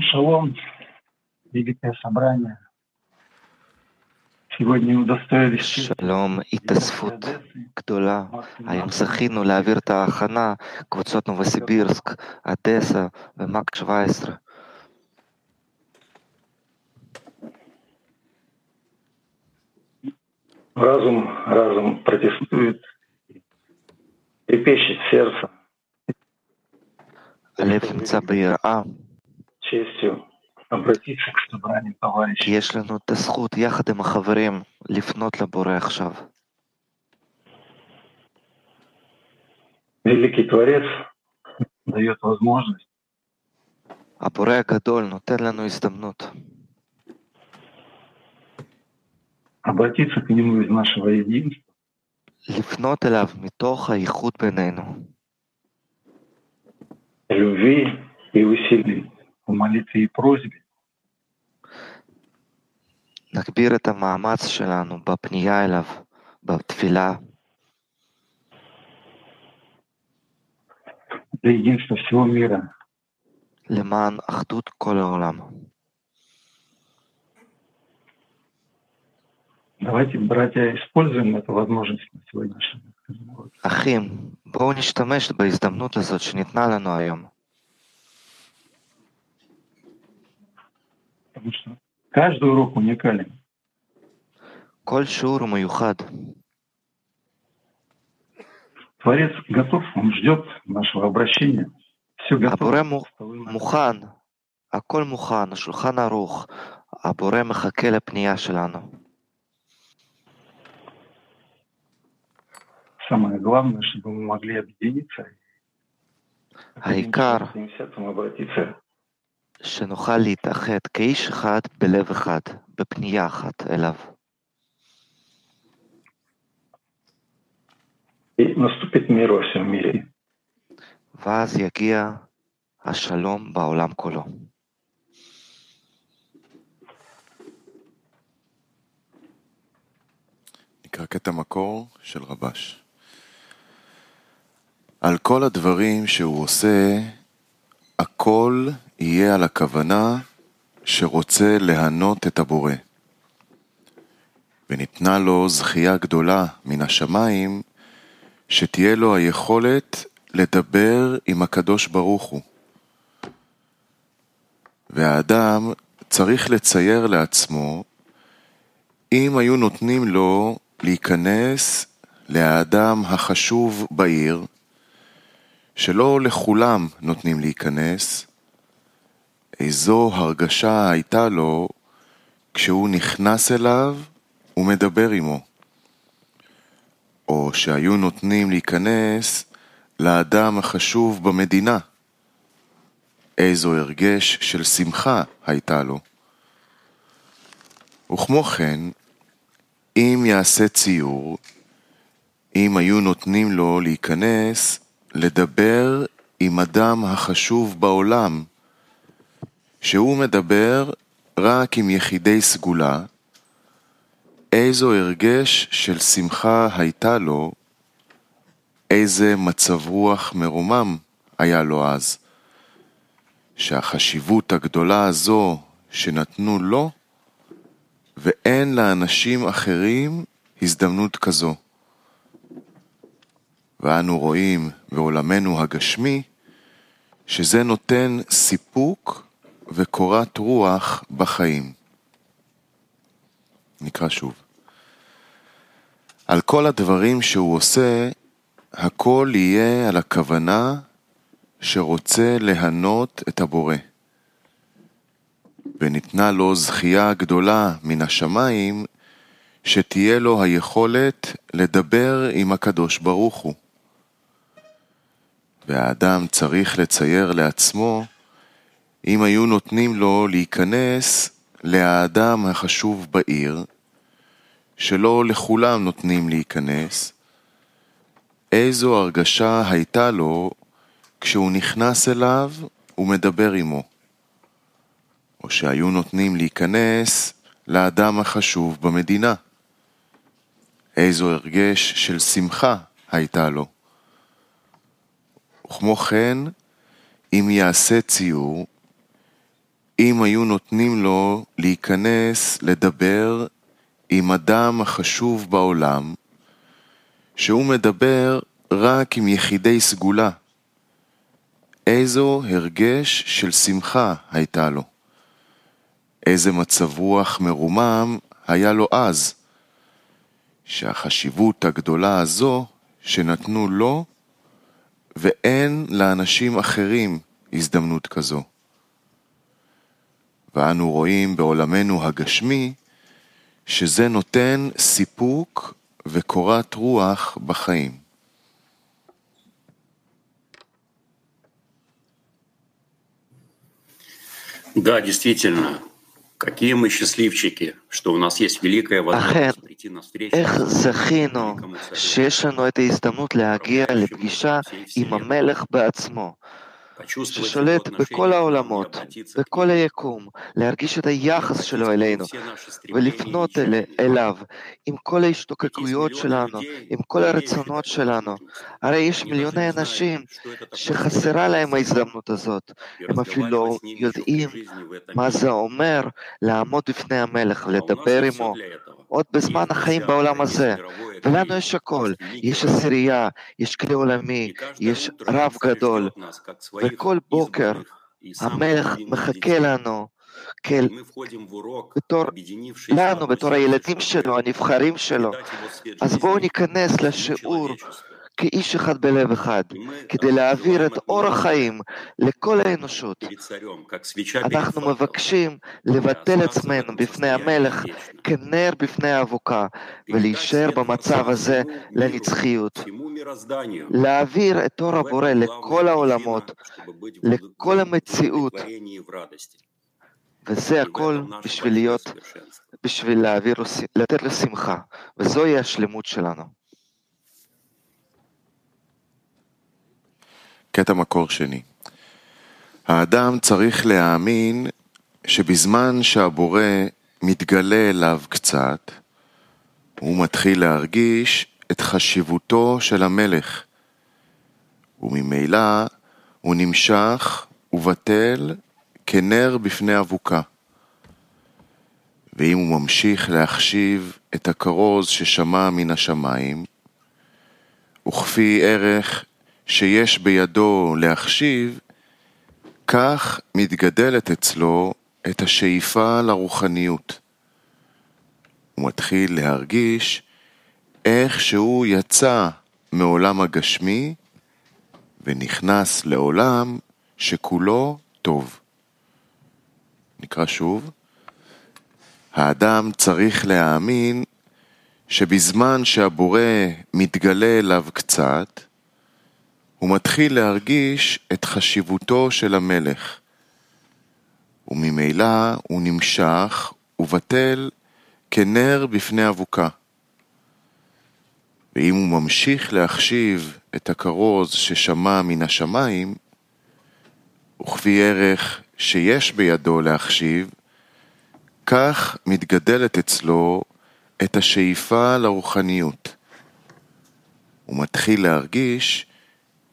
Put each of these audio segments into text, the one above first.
Шалом, шалом, великое собрание. Сегодня удостоились שלום, התאספות גדולה. היום זכינו להעביר את ההכנה, קבוצות נובוסיבירסק, אדסה ומאק 17. разум, разум протестует, трепещет сердце הלב נמצא ביראה, честью обратиться к собранию כי товарищей. יש לנו את הזכות יחד עם החברים לפנות לבורא עכשיו. Великий Творец дает возможность הבורא הגדול נותן לנו הזדמנות обратиться к Нему из нашего единства, לפנות אליו מתוך הייחוד בינינו, любви и усилий в молитве и просьбе, נגביר את המאמץ שלנו בפנייה אליו, בתפילה, для единства всего мира. למען אחדות כל העולם. Давайте, братья, используем эту возможность на сегодняшнем уроке. אחים, בואו נשתמש בהזדמנות הזאת שניתנה לנו היום, потому что каждый урок уникален. Коль шур маюхад. Творец готов, он ждет нашего обращения. Все готово. Абуре мухан. Аколь мухан, а шулхан арух. Абуре махакеля пния шелану. Самое главное, чтобы мы могли объединиться. Айкар. обратиться שנוכל להתאחד כאיש אחד בלב אחד, בפנייה אחת אליו. ואז יגיע השלום בעולם כולו. נקרא קטע מקור של רבש. על כל הדברים שהוא עושה, הכל יהיה על הכוונה שרוצה להנות את הבורא. וניתנה לו זכייה גדולה מן השמיים, שתהיה לו היכולת לדבר עם הקדוש ברוך הוא. והאדם צריך לצייר לעצמו אם היו נותנים לו להיכנס לאדם החשוב בעיר, שלא לכולם נותנים להיכנס, איזו הרגשה הייתה לו כשהוא נכנס אליו ומדבר עמו. או שהיו נותנים להיכנס לאדם החשוב במדינה, איזו הרגש של שמחה הייתה לו. וכמו כן, אם יעשה ציור, אם היו נותנים לו להיכנס, לדבר עם אדם החשוב בעולם, שהוא מדבר רק עם יחידי סגולה, איזו הרגש של שמחה הייתה לו, איזה מצב רוח מרומם היה לו אז, שהחשיבות הגדולה הזו שנתנו לו, ואין לאנשים אחרים הזדמנות כזו. ואנו רואים בעולמנו הגשמי שזה נותן סיפוק וקורת רוח בחיים. נקרא שוב. על כל הדברים שהוא עושה, הכל יהיה על הכוונה שרוצה להנות את הבורא. וניתנה לו זכייה גדולה מן השמיים, שתהיה לו היכולת לדבר עם הקדוש ברוך הוא. והאדם צריך לצייר לעצמו, אם היו נותנים לו להיכנס לאדם החשוב בעיר, שלא לכולם נותנים להיכנס, איזו הרגשה הייתה לו כשהוא נכנס אליו ומדבר עמו. או שהיו נותנים להיכנס לאדם החשוב במדינה. איזו הרגש של שמחה הייתה לו. וכמו כן, אם יעשה ציור, אם היו נותנים לו להיכנס לדבר עם אדם החשוב בעולם, שהוא מדבר רק עם יחידי סגולה. איזו הרגש של שמחה הייתה לו. איזה מצב רוח מרומם היה לו אז, שהחשיבות הגדולה הזו שנתנו לו, ואין לאנשים אחרים הזדמנות כזו. ואנו רואים בעולמנו הגשמי שזה נותן סיפוק וקורת רוח בחיים. Да, действительно, какие мы счастливчики, что у нас есть великая возможность прийти на встречу. איך זכינו שיש לנו את ההזדמנות להגיע לפגישה עם המלך בעצמו, ששולט בכל העולמות, בכל היקום, להרגיש את היחס שלו אלינו ולפנות אל, אליו עם כל ההשתוקקויות שלנו, עם כל הרצונות שלנו. הרי יש מיליוני אנשים שחסרה להם ההזדמנות הזאת. הם אפילו לא יודעים מה זה אומר לעמוד בפני המלך ולדבר עמו עוד בזמן החיים בעולם הזה. ולנו יש הכל, יש עשירייה, יש כלי עולמי, יש רב גדול, וכל בוקר המלך מחכה לנו כאל, בתור, לנו, בתור הילדים שלו, הנבחרים שלו. אז בואו ניכנס לשיעור כאיש אחד בלב אחד, כדי להעביר את אור החיים לכל האנושות. אנחנו מבקשים לבטל עצמנו בפני המלך כנר בפני האבוקה, ולהישאר במצב הזה לנצחיות. להעביר את אור הבורא לכל העולמות, לכל המציאות. וזה הכל בשביל להיות, בשביל להעביר, לתת לו שמחה, וזוהי השלמות שלנו. קטע מקור שני. האדם צריך להאמין שבזמן שהבורא מתגלה אליו קצת, הוא מתחיל להרגיש את חשיבותו של המלך, וממילא הוא נמשך ובטל כנר בפני אבוקה. ואם הוא ממשיך להחשיב את הכרוז ששמע מן השמיים, וכפי ערך שיש בידו להחשיב, כך מתגדלת אצלו את השאיפה לרוחניות. הוא מתחיל להרגיש איך שהוא יצא מעולם הגשמי ונכנס לעולם שכולו טוב. נקרא שוב. האדם צריך להאמין שבזמן שהבורא מתגלה אליו קצת, הוא מתחיל להרגיש את חשיבותו של המלך, וממילא הוא נמשך ובטל כנר בפני אבוקה. ואם הוא ממשיך להחשיב את הכרוז ששמע מן השמיים, וכפי ערך שיש בידו להחשיב, כך מתגדלת אצלו את השאיפה לרוחניות. הוא מתחיל להרגיש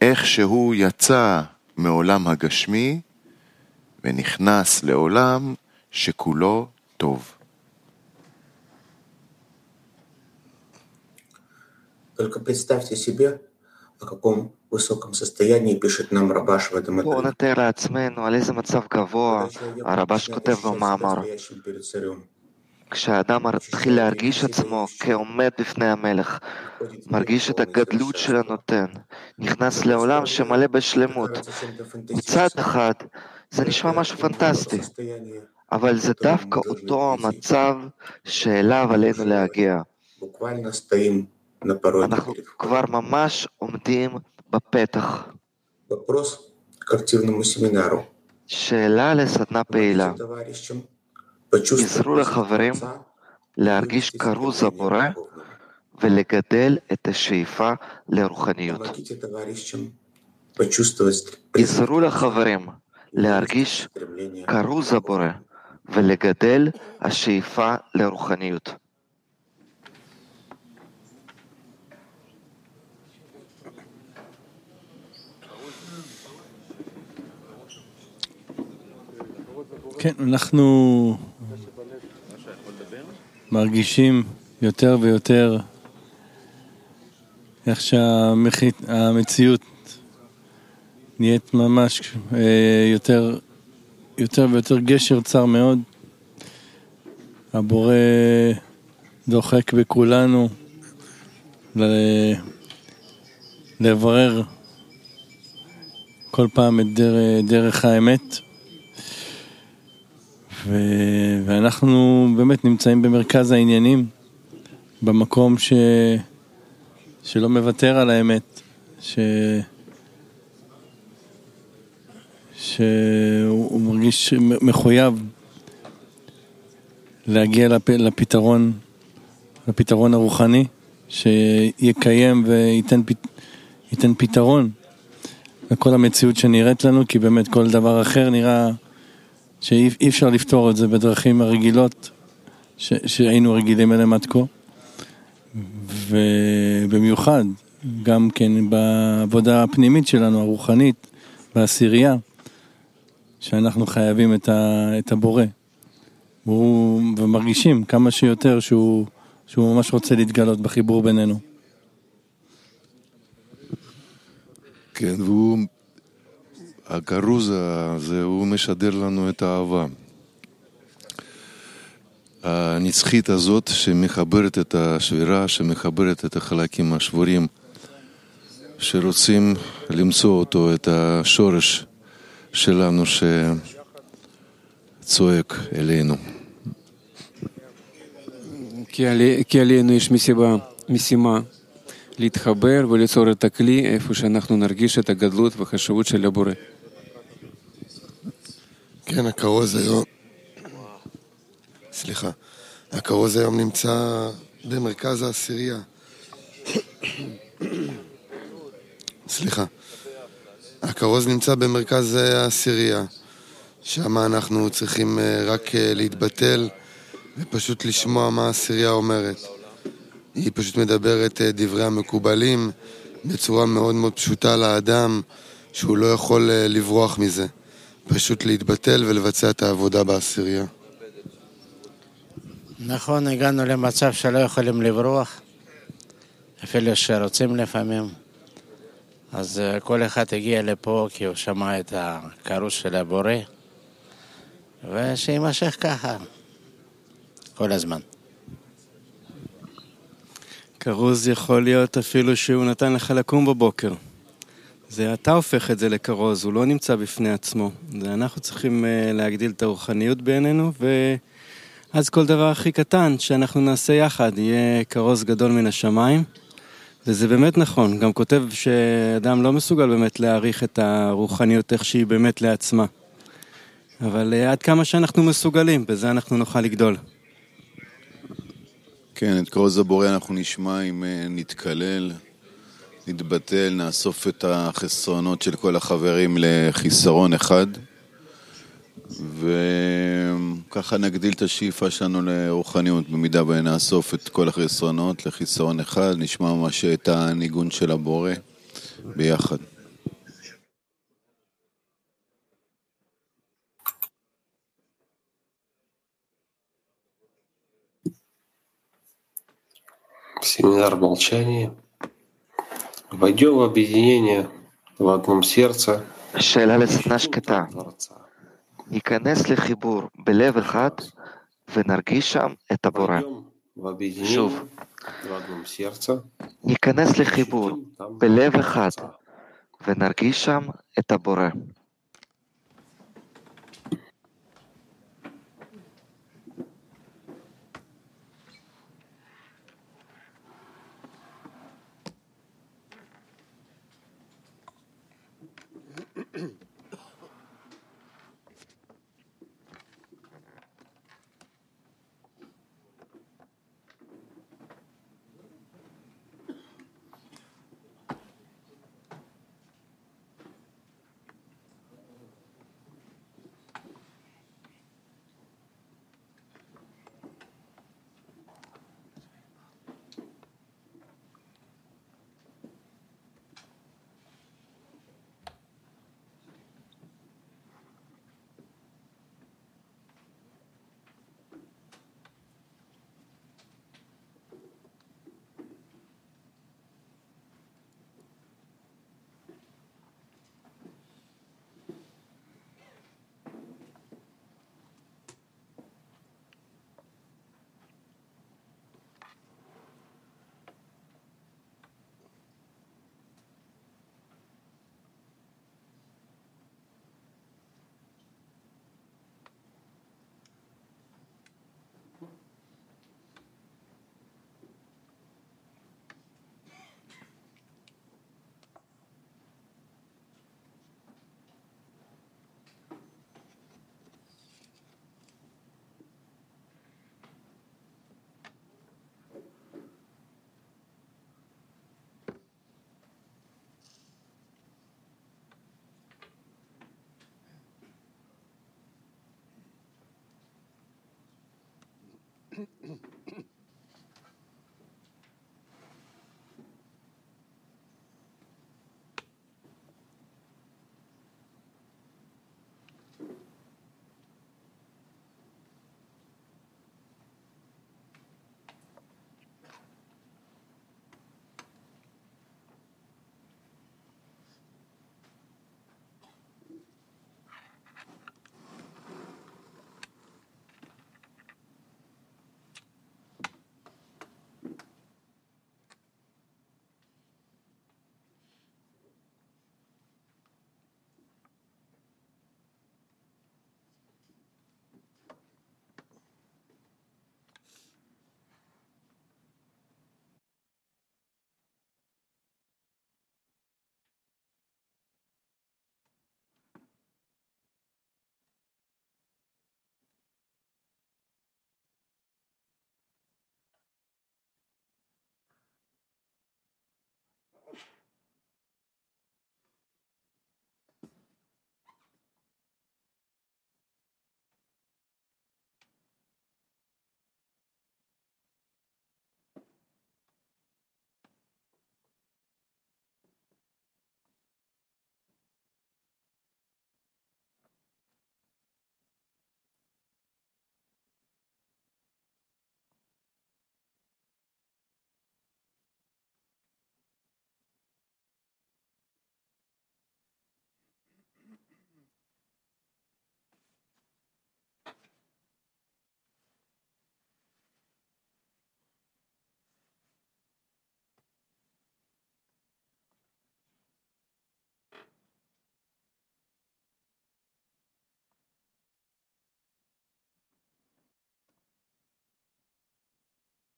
איך שהוא יצא מעולם הגשמי ונכנס לעולם שכולו טוב. Только представьте себе, о каком высоком состоянии пишет нам Рабаш в этом בואו נתאר לעצמנו על איזה מצב גבוה הרבש כותב במאמר. כשהאדם מתחיל להרגיש עצמו כעומד בפני המלך, מרגיש את הגדלות של הנותן, נכנס לעולם שמלא בשלמות. מצד אחד, זה נשמע משהו פנטסטי, אבל זה דווקא אותו המצב שאליו עלינו להגיע. אנחנו כבר ממש עומדים בפתח. שאלה לסדנה פעילה. עזרו לחברים להרגיש כרוז הבורא ולגדל את השאיפה לרוחניות. עזרו לחברים להרגיש כרוז הבורא ולגדל השאיפה לרוחניות. כן, אנחנו מרגישים יותר ויותר איך שהמציאות נהיית ממש אה, יותר, יותר ויותר גשר צר מאוד. הבורא דוחק בכולנו לברר כל פעם את דרך האמת. ו... ואנחנו באמת נמצאים במרכז העניינים, במקום ש... שלא מוותר על האמת, ש... שהוא מרגיש מחויב להגיע לפ... לפתרון, לפתרון הרוחני, שיקיים וייתן פ... פתרון לכל המציאות שנראית לנו, כי באמת כל דבר אחר נראה שאי אפשר לפתור את זה בדרכים הרגילות ש, שהיינו רגילים אליהם עד כה. ובמיוחד, גם כן בעבודה הפנימית שלנו, הרוחנית, בעשירייה, שאנחנו חייבים את, ה, את הבורא. והוא, ומרגישים כמה שיותר שהוא, שהוא ממש רוצה להתגלות בחיבור בינינו. כן, והוא הכרוז הזה הוא משדר לנו את האהבה. הנצחית הזאת שמחברת את השבירה, שמחברת את החלקים השבורים, שרוצים למצוא אותו, את השורש שלנו שצועק אלינו. כי עלינו יש משימה, משימה להתחבר וליצור את הכלי איפה שאנחנו נרגיש את הגדלות והחשיבות של הבורא. כן, הכרוז היום, סליחה, הכרוז היום נמצא במרכז העשירייה. סליחה. הכרוז נמצא במרכז העשירייה. שם אנחנו צריכים אה, רק אה, להתבטל ופשוט לשמוע מה העשירייה אומרת. היא פשוט מדברת אה, דברי המקובלים בצורה מאוד מאוד פשוטה לאדם, שהוא לא יכול לברוח מזה. פשוט להתבטל ולבצע את העבודה בעשירייה. נכון, הגענו למצב שלא יכולים לברוח, אפילו שרוצים לפעמים. אז אה, כל אחד הגיע לפה כי הוא שמע את הכרוש של הבורא, ושיימשך ככה כל הזמן. כרוז יכול להיות אפילו שהוא נתן לך לקום בבוקר. זה אתה הופך את זה לכרוז, הוא לא נמצא בפני עצמו. אנחנו צריכים uh, להגדיל את הרוחניות בעינינו, ואז כל דבר הכי קטן שאנחנו נעשה יחד יהיה כרוז גדול מן השמיים. וזה באמת נכון, גם כותב שאדם לא מסוגל באמת להעריך את הרוחניות איך שהיא באמת לעצמה. אבל uh, עד כמה שאנחנו מסוגלים, בזה אנחנו נוכל לגדול. כן, את כרוז הבורא אנחנו נשמע אם uh, נתקלל. נתבטל, נאסוף את החסרונות של כל החברים לחיסרון אחד וככה נגדיל את השאיפה שלנו לרוחניות במידה ונאסוף את כל החסרונות לחיסרון אחד, נשמע ממש את הניגון של הבורא ביחד. Семинар молчания. Войдем в объединение в одном сердце. שאלה לסדנה שקטה. ניכנס לחיבור בלב אחד ונרגיש שם את הבורא. שוב, ניכנס לחיבור בלב אחד ונרגיש שם את הבורא.